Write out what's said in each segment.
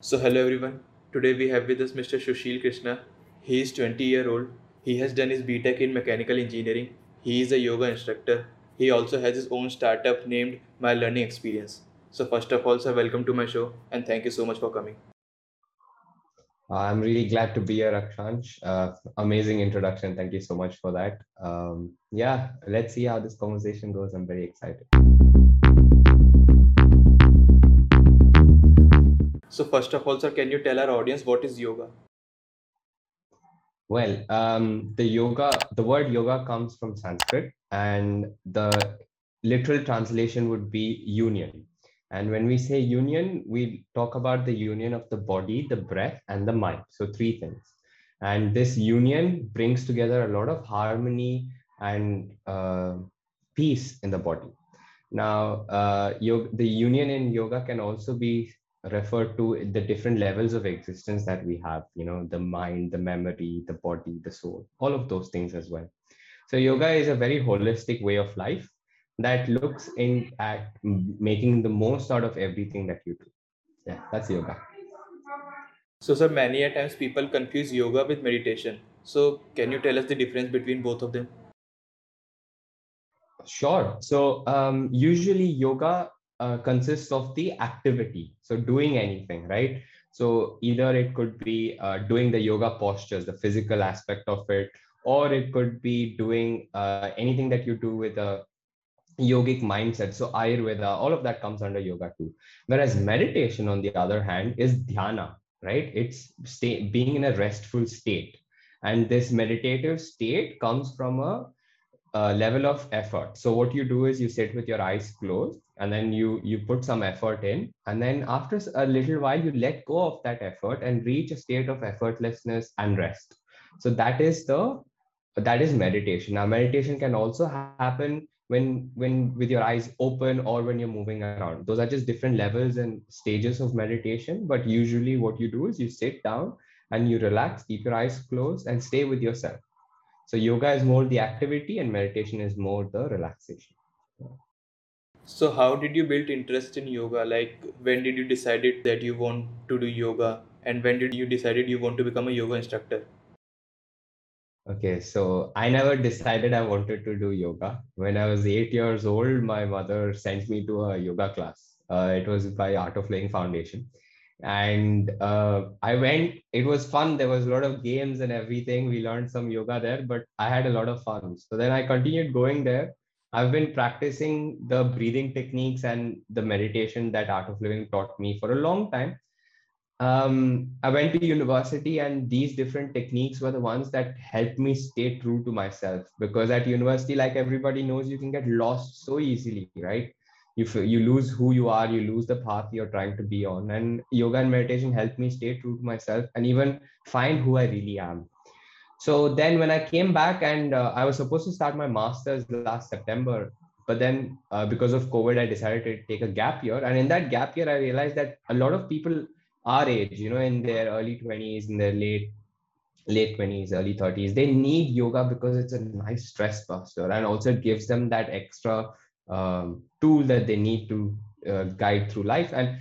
So hello everyone. Today we have with us Mr. Sushil Krishna. He is 20 year old. He has done his BTech in mechanical engineering. He is a yoga instructor. He also has his own startup named My Learning Experience. So first of all, sir, welcome to my show and thank you so much for coming. I'm really glad to be here, Akshansh. Uh, amazing introduction. Thank you so much for that. Um, yeah, let's see how this conversation goes. I'm very excited. So first of all, sir, can you tell our audience what is yoga? Well, um, the yoga, the word yoga comes from Sanskrit, and the literal translation would be union. And when we say union, we talk about the union of the body, the breath, and the mind. So three things. And this union brings together a lot of harmony and uh, peace in the body. Now, uh, yoga, the union in yoga can also be refer to the different levels of existence that we have you know the mind the memory the body the soul all of those things as well. So yoga is a very holistic way of life that looks in at making the most out of everything that you do. Yeah that's yoga. So sir many a times people confuse yoga with meditation. So can you tell us the difference between both of them? Sure. So um, usually yoga uh, consists of the activity. So doing anything, right? So either it could be uh, doing the yoga postures, the physical aspect of it, or it could be doing uh, anything that you do with a yogic mindset. So Ayurveda, all of that comes under yoga too. Whereas meditation, on the other hand, is dhyana, right? It's stay, being in a restful state. And this meditative state comes from a uh, level of effort. So what you do is you sit with your eyes closed and then you you put some effort in and then after a little while you let go of that effort and reach a state of effortlessness and rest. So that is the that is meditation. Now meditation can also happen when when with your eyes open or when you're moving around. Those are just different levels and stages of meditation. But usually what you do is you sit down and you relax, keep your eyes closed and stay with yourself so yoga is more the activity and meditation is more the relaxation. So how did you build interest in yoga? Like when did you decided that you want to do yoga and when did you decided you want to become a yoga instructor? Okay, so I never decided I wanted to do yoga. When I was eight years old, my mother sent me to a yoga class. Uh, it was by Art of Living Foundation and uh, i went it was fun. There was a lot of games and everything. We learned some yoga there but i had a lot of fun. So then i continued going there. I've been practicing the breathing techniques and the meditation that art of living taught me for a long time. Um, i went to university and these different techniques were the ones that helped me stay true to myself because at university like everybody knows you can get lost so easily right you you lose who you are you lose the path you're trying to be on. And yoga and meditation helped me stay true to myself and even find who i really am. So then when i came back and uh, i was supposed to start my masters last september but then uh, because of covid i decided to take a gap year. And in that gap year i realized that a lot of people our age you know in their early 20s in their late late 20s early 30s they need yoga because it's a nice stress buster and also it gives them that extra um, tool that they need to uh, guide through life. And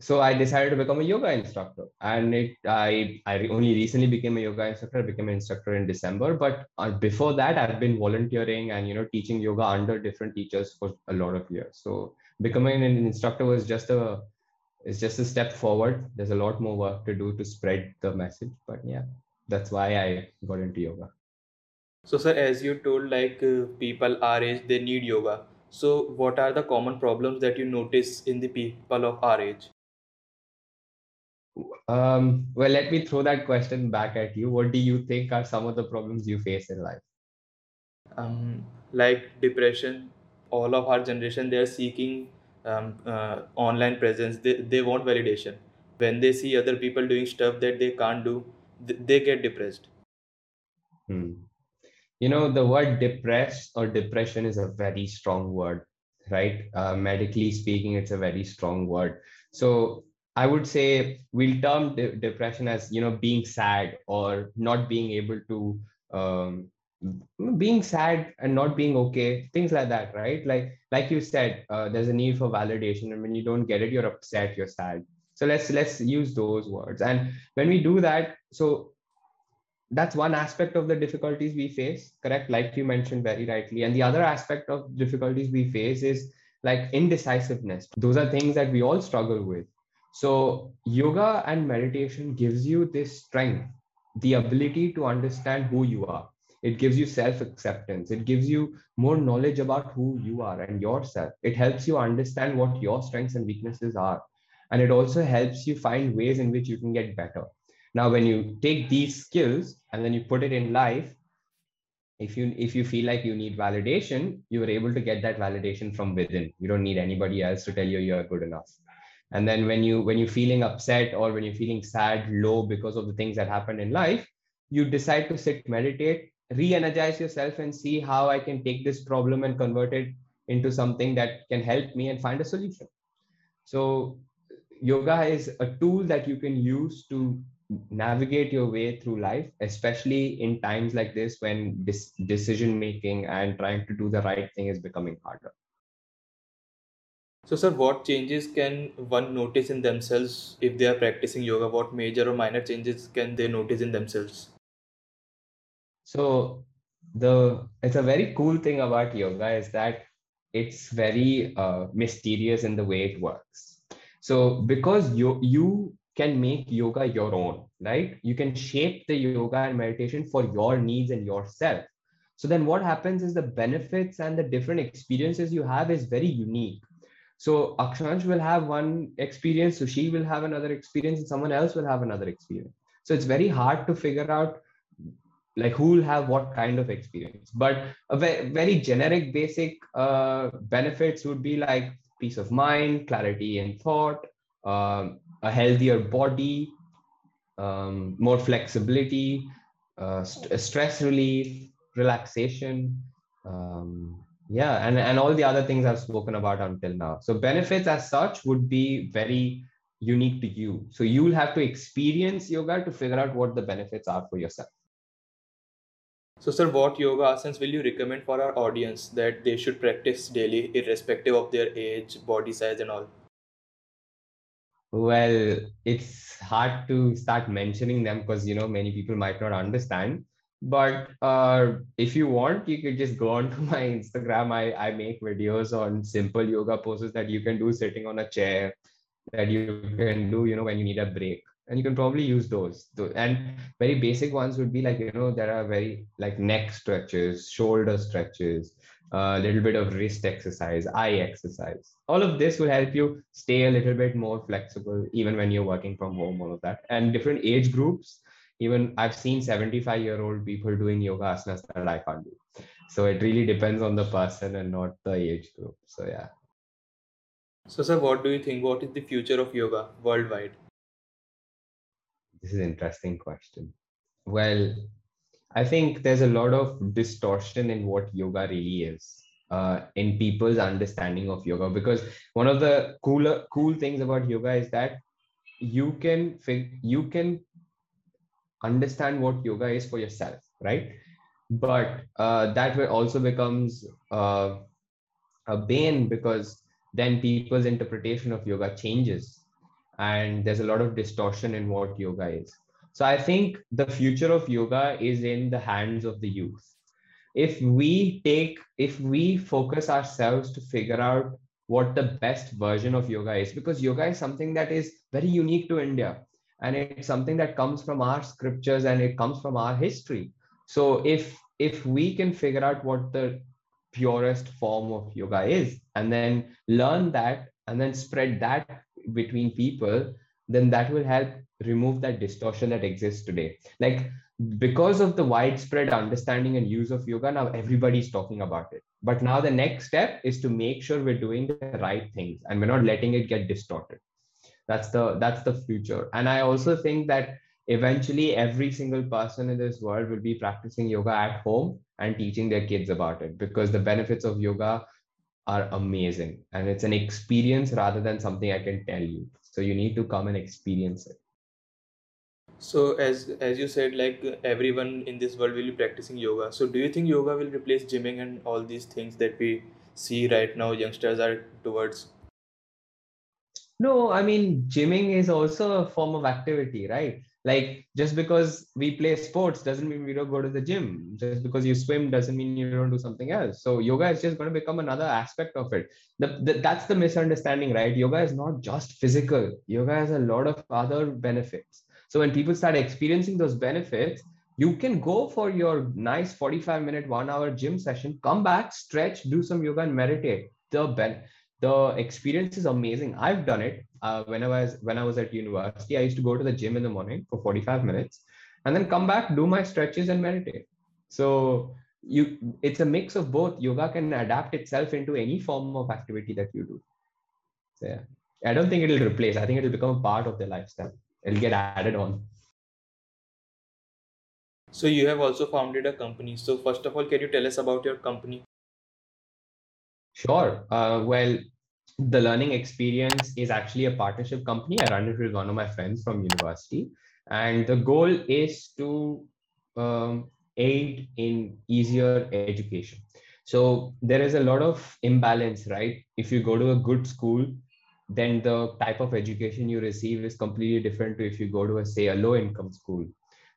so i decided to become a yoga instructor. And it i i only recently became a yoga instructor. I became an instructor in december. But uh, before that i've been volunteering and you know teaching yoga under different teachers for a lot of years. So becoming an instructor was just a is just a step forward. There's a lot more work to do to spread the message. But yeah that's why i got into yoga. So sir as you told like uh, people our age they need yoga so, what are the common problems that you notice in the people of our age? Um, well, let me throw that question back at you. What do you think are some of the problems you face in life? Um, like depression. All of our generation, they are seeking um, uh, online presence. They, they want validation. When they see other people doing stuff that they can't do, they, they get depressed. Hmm you know the word depressed or depression is a very strong word right? Uh, medically speaking it's a very strong word. So i would say we'll term de- depression as you know being sad or not being able to um, being sad and not being okay things like that right? Like like you said uh, there's a need for validation and when you don't get it you're upset you're sad. So so let's let's use those words. And when we do that so that's one aspect of the difficulties we face correct? Like you mentioned very rightly. And the other aspect of difficulties we face is like indecisiveness. Those are things that we all struggle with. So yoga and meditation gives you this strength the ability to understand who you are. It gives you self acceptance it gives you more knowledge about who you are and yourself. It helps you understand what your strengths and weaknesses are. And it also helps you find ways in which you can get better now when you take these skills and then you put it in life if you if you feel like you need validation you are able to get that validation from within. You don't need anybody else to tell you you're good enough. And then when you when you're feeling upset or when you're feeling sad low because of the things that happened in life you decide to sit meditate re-energize yourself and see how i can take this problem and convert it into something that can help me and find a solution. So yoga is a tool that you can use to navigate your way through life especially in times like this when this decision making and trying to do the right thing is becoming harder So, sir, what changes can one notice in themselves if they are practicing yoga? What major or minor changes can they notice in themselves? so the it's a very cool thing about yoga is that it's very uh, mysterious in the way it works so because you you can make yoga your own right? You can shape the yoga and meditation for your needs and yourself. So then what happens is the benefits and the different experiences you have is very unique. So akshansh will have one experience Sushil will have another experience and someone else will have another experience. So it's very hard to figure out like who will have what kind of experience. But a ve- very generic basic uh, benefits would be like peace of mind clarity in thought um, a healthier body um, more flexibility uh, st- stress relief relaxation um, yeah and, and all the other things i've spoken about until now. So benefits as such would be very unique to you. So you will have to experience yoga to figure out what the benefits are for yourself. So, sir, what yoga asanas will you recommend for our audience that they should practice daily, irrespective of their age, body size, and all? Well, it's hard to start mentioning them because you know many people might not understand. But uh, if you want, you could just go on to my Instagram. I, I make videos on simple yoga poses that you can do sitting on a chair, that you can do, you know, when you need a break. And you can probably use those. And very basic ones would be like, you know, there are very like neck stretches, shoulder stretches, a little bit of wrist exercise, eye exercise. All of this will help you stay a little bit more flexible, even when you're working from home, all of that. And different age groups, even I've seen 75 year old people doing yoga asanas that I can't do. So it really depends on the person and not the age group. So yeah. So, sir, what do you think? What is the future of yoga worldwide? This is an interesting question. Well, I think there's a lot of distortion in what yoga really is, uh, in people's understanding of yoga. Because one of the cooler cool things about yoga is that you can fig- you can understand what yoga is for yourself, right? But uh, that also becomes uh, a bane because then people's interpretation of yoga changes and there's a lot of distortion in what yoga is. So I think the future of yoga is in the hands of the youth. If we take, if we focus ourselves to figure out what the best version of yoga is, because yoga is something that is very unique to India and it's something that comes from our scriptures and it comes from our history. So if if we can figure out what the purest form of yoga is and then learn that and then spread that between people then that will help remove that distortion that exists today. Like because of the widespread understanding and use of yoga now everybody's talking about it. But now the next step is to make sure we're doing the right things and we're not letting it get distorted. That's the that's the future. And i also think that eventually every single person in this world will be practicing yoga at home and teaching their kids about it because the benefits of yoga are amazing. And it's an experience rather than something i can tell you. So you need to come and experience it So, as as you said, like everyone in this world will be practicing yoga. So, do you think yoga will replace gymming and all these things that we see right now? Youngsters are towards. No, I mean, gymming is also a form of activity, right? Like just because we play sports doesn't mean we don't go to the gym. Just because you swim doesn't mean you don't do something else. So yoga is just going to become another aspect of it. The, the, that's the misunderstanding, right? Yoga is not just physical. Yoga has a lot of other benefits. So when people start experiencing those benefits, you can go for your nice 45 minute, one hour gym session, come back, stretch, do some yoga and meditate. The ben- the experience is amazing. I've done it. Uh, when I was when I was at university, I used to go to the gym in the morning for 45 minutes, and then come back, do my stretches and meditate. So you, it's a mix of both. Yoga can adapt itself into any form of activity that you do. So yeah, I don't think it'll replace. I think it'll become a part of the lifestyle. It'll get added on. So you have also founded a company. So first of all, can you tell us about your company? Sure. Uh, well, the learning experience is actually a partnership company. I run it with one of my friends from university, and the goal is to um, aid in easier education. So there is a lot of imbalance, right? If you go to a good school, then the type of education you receive is completely different to if you go to a say a low income school.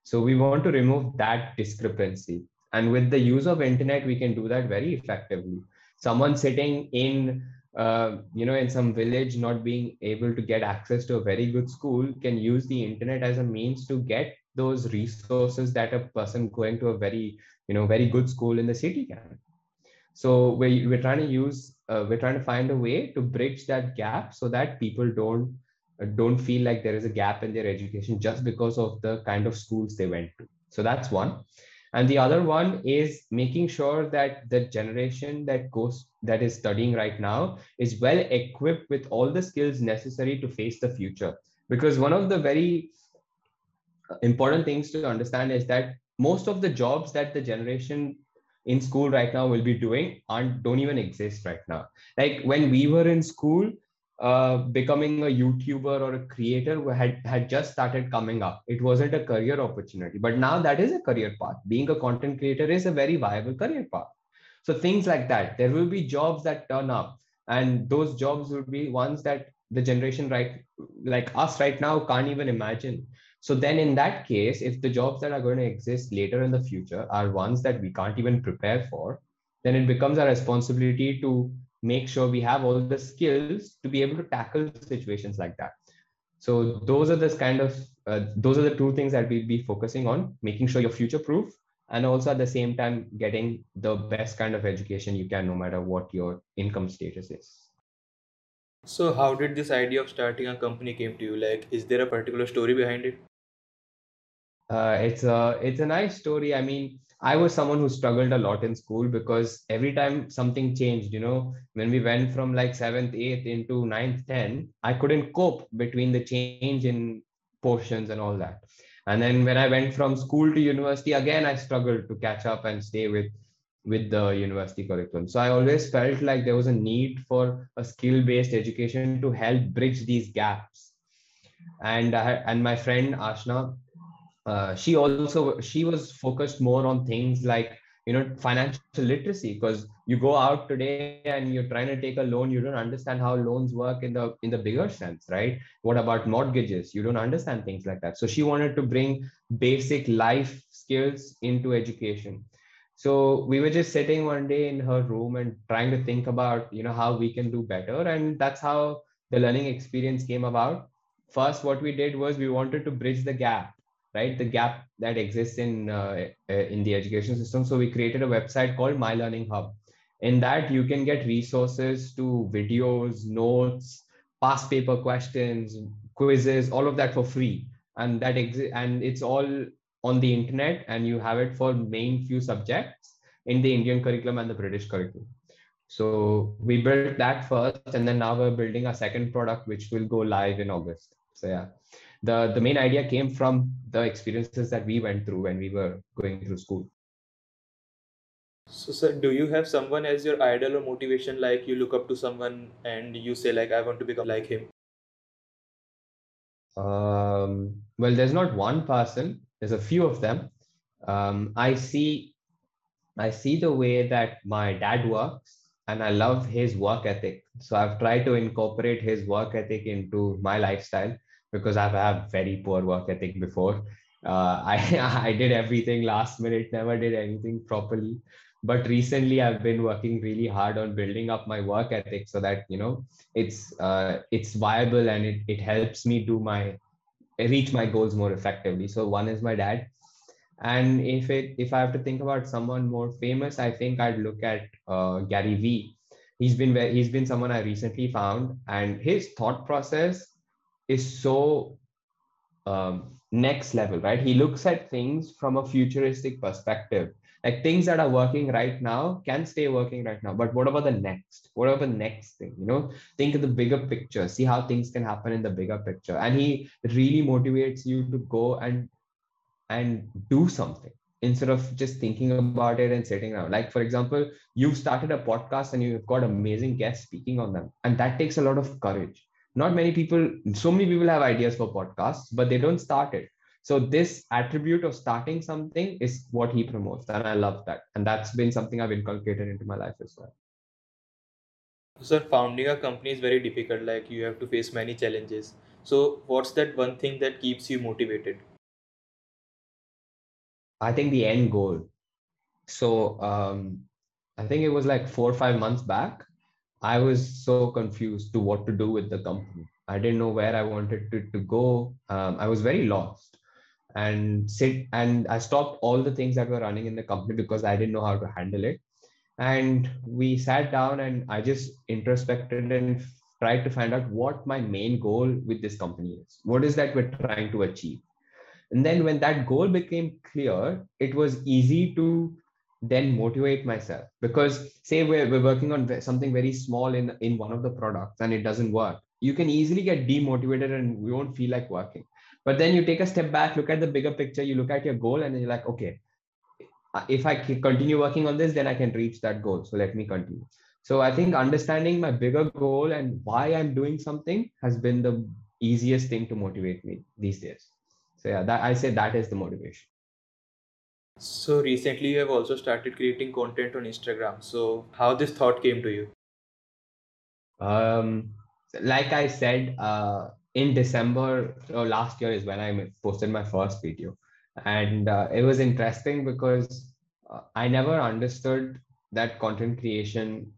So we want to remove that discrepancy. And with the use of internet, we can do that very effectively someone sitting in uh, you know in some village not being able to get access to a very good school can use the internet as a means to get those resources that a person going to a very you know very good school in the city can so we, we're trying to use uh, we're trying to find a way to bridge that gap so that people don't uh, don't feel like there is a gap in their education just because of the kind of schools they went to. So that's one. And the other one is making sure that the generation that goes that is studying right now is well equipped with all the skills necessary to face the future. Because one of the very important things to understand is that most of the jobs that the generation in school right now will be doing aren't don't even exist right now like when we were in school uh, becoming a YouTuber or a creator had, had just started coming up. It wasn't a career opportunity, but now that is a career path. Being a content creator is a very viable career path. So things like that, there will be jobs that turn up, and those jobs will be ones that the generation right like us right now can't even imagine. So then in that case, if the jobs that are going to exist later in the future are ones that we can't even prepare for, then it becomes our responsibility to make sure we have all the skills to be able to tackle situations like that. So those are the kind of uh, those are the two things that we'll be focusing on making sure you're future proof and also at the same time getting the best kind of education you can no matter what your income status is. So how did this idea of starting a company came to you? Like is there a particular story behind it uh, it's a it's a nice story i mean I was someone who struggled a lot in school because every time something changed, you know, when we went from like seventh, eighth into ninth, 10, I couldn't cope between the change in portions and all that. And then when I went from school to university, again, I struggled to catch up and stay with with the university curriculum. So I always felt like there was a need for a skill-based education to help bridge these gaps. And I, and my friend Ashna, uh, she also she was focused more on things like you know financial literacy because you go out today and you're trying to take a loan you don't understand how loans work in the in the bigger sense right? What about mortgages? You don't understand things like that. So she wanted to bring basic life skills into education. So we were just sitting one day in her room and trying to think about you know how we can do better. And that's how the learning experience came about. First what we did was we wanted to bridge the gap right? The gap that exists in uh, uh, in the education system. So we created a website called My Learning Hub. In that, you can get resources to videos, notes, past paper questions, quizzes, all of that for free. And that exi- and it's all on the internet, and you have it for main few subjects in the Indian curriculum and the British curriculum. So we built that first, and then now we're building a second product, which will go live in August. So yeah the the main idea came from the experiences that we went through when we were going through school. So sir do you have someone as your idol or motivation? Like you look up to someone and you say like i want to become like him. Um, well there's not one person. There's a few of them. Um, i see i see the way that my dad works and I love his work ethic. So I've tried to incorporate his work ethic into my lifestyle because I've had very poor work ethic before. Uh, I I did everything last minute, never did anything properly. But recently, I've been working really hard on building up my work ethic so that you know it's uh, it's viable and it it helps me do my reach my goals more effectively. So one is my dad, and if it if I have to think about someone more famous, I think I'd look at uh, Gary Vee. He's been he's been someone I recently found, and his thought process is so um, next level, right? He looks at things from a futuristic perspective. Like things that are working right now can stay working right now, but what about the next? What about the next thing? You know, think of the bigger picture, see how things can happen in the bigger picture. And he really motivates you to go and and do something instead of just thinking about it and sitting around. Like, for example, you've started a podcast and you've got amazing guests speaking on them. And that takes a lot of courage. Not many people, so many people have ideas for podcasts, but they don't start it. So this attribute of starting something is what he promotes. And I love that. And that's been something I've inculcated into my life as well. Sir, founding a company is very difficult. Like you have to face many challenges. So, what's that one thing that keeps you motivated? I think the end goal. So um, I think it was like four or five months back. I was so confused to what to do with the company. I didn't know where I wanted to, to go. Um, I was very lost and sit and I stopped all the things that were running in the company because I didn't know how to handle it. And we sat down and I just introspected and tried to find out what my main goal with this company is. What is that we're trying to achieve? And then when that goal became clear, it was easy to then motivate myself because say we're, we're working on something very small in, in one of the products and it doesn't work. You can easily get demotivated and we won't feel like working. But then you take a step back, look at the bigger picture, you look at your goal and you're like, okay, if I continue working on this, then I can reach that goal. So let me continue. So I think understanding my bigger goal and why I'm doing something has been the easiest thing to motivate me these days so yeah that i say that is the motivation so recently you have also started creating content on instagram. So how this thought came to you? Um like i said uh in december or last year is when i posted my first video. And uh, it was interesting because uh, i never understood that content creation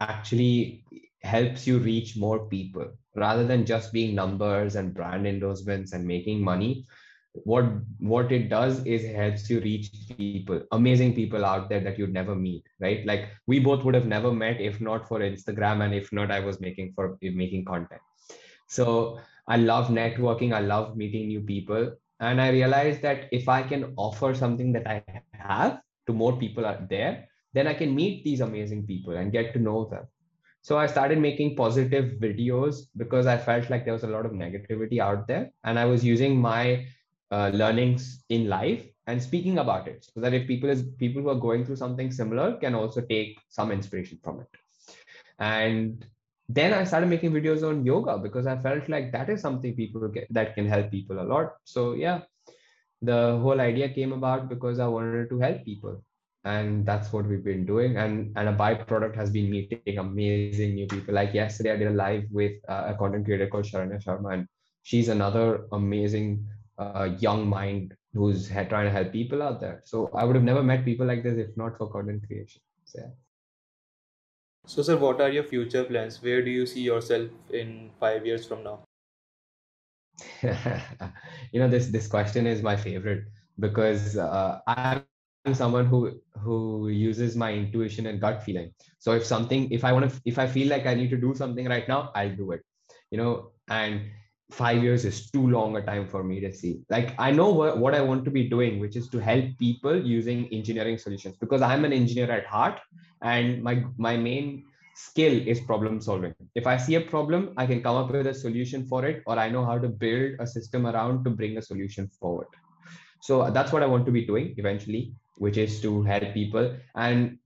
actually helps you reach more people rather than just being numbers and brand endorsements and making money what what it does is helps you reach people amazing people out there that you'd never meet right like we both would have never met if not for instagram and if not i was making for making content so i love networking i love meeting new people and i realized that if i can offer something that i have to more people out there then i can meet these amazing people and get to know them so I started making positive videos because I felt like there was a lot of negativity out there. And I was using my uh, learnings in life and speaking about it so that if people is people who are going through something similar can also take some inspiration from it. And then I started making videos on yoga because I felt like that is something people get that can help people a lot. So yeah, the whole idea came about because I wanted to help people and that's what we've been doing and and a byproduct has been meeting amazing new people like yesterday i did a live with uh, a content creator called sharanya sharma and she's another amazing uh, young mind who's trying to help people out there so i would have never met people like this if not for content creation so yeah. so sir what are your future plans where do you see yourself in five years from now you know this this question is my favorite because uh, i'm I'm someone who who uses my intuition and gut feeling. So if something, if I want to, if I feel like I need to do something right now, I'll do it. You know, and five years is too long a time for me to see. Like I know what, what I want to be doing, which is to help people using engineering solutions because I'm an engineer at heart, and my my main skill is problem solving. If I see a problem, I can come up with a solution for it, or I know how to build a system around to bring a solution forward. So that's what I want to be doing eventually which is to help people. And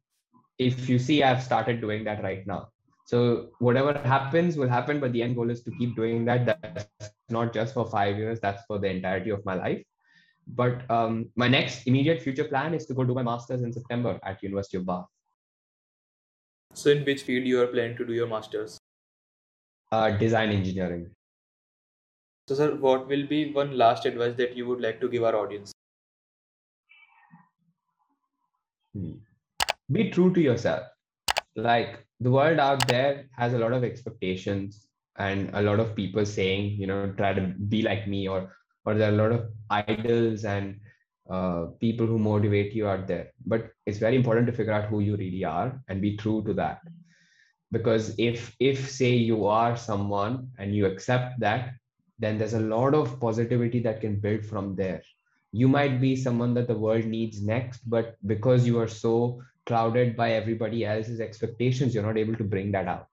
if you see, I've started doing that right now. So whatever happens will happen, but the end goal is to keep doing that. That's not just for five years, that's for the entirety of my life. But um, my next immediate future plan is to go do my master's in September at University of Bath. So, in which field you are planning to do your masters? Uh, design engineering. So, sir, what will be one last advice that you would like to give our audience? Hmm. Be true to yourself. Like the world out there has a lot of expectations and a lot of people saying, you know, try to be like me, or or there are a lot of idols and uh, people who motivate you out there. But it's very important to figure out who you really are and be true to that. Because if if say you are someone and you accept that, then there's a lot of positivity that can build from there you might be someone that the world needs next but because you are so clouded by everybody else's expectations you're not able to bring that out.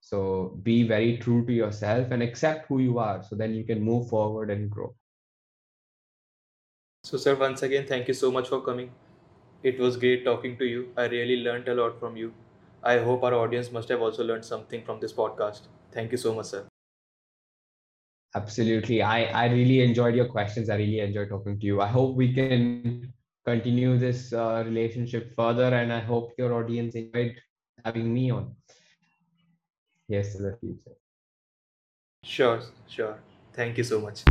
So be very true to yourself and accept who you are so then you can move forward and grow. So sir once again thank you so much for coming. It was great talking to you. I really learned a lot from you. I hope our audience must have also learned something from this podcast. Thank you so much sir. Absolutely. I, I really enjoyed your questions. I really enjoyed talking to you. I hope we can continue this uh, relationship further, and I hope your audience enjoyed having me on. Yes, to the future. Sure, sure. Thank you so much.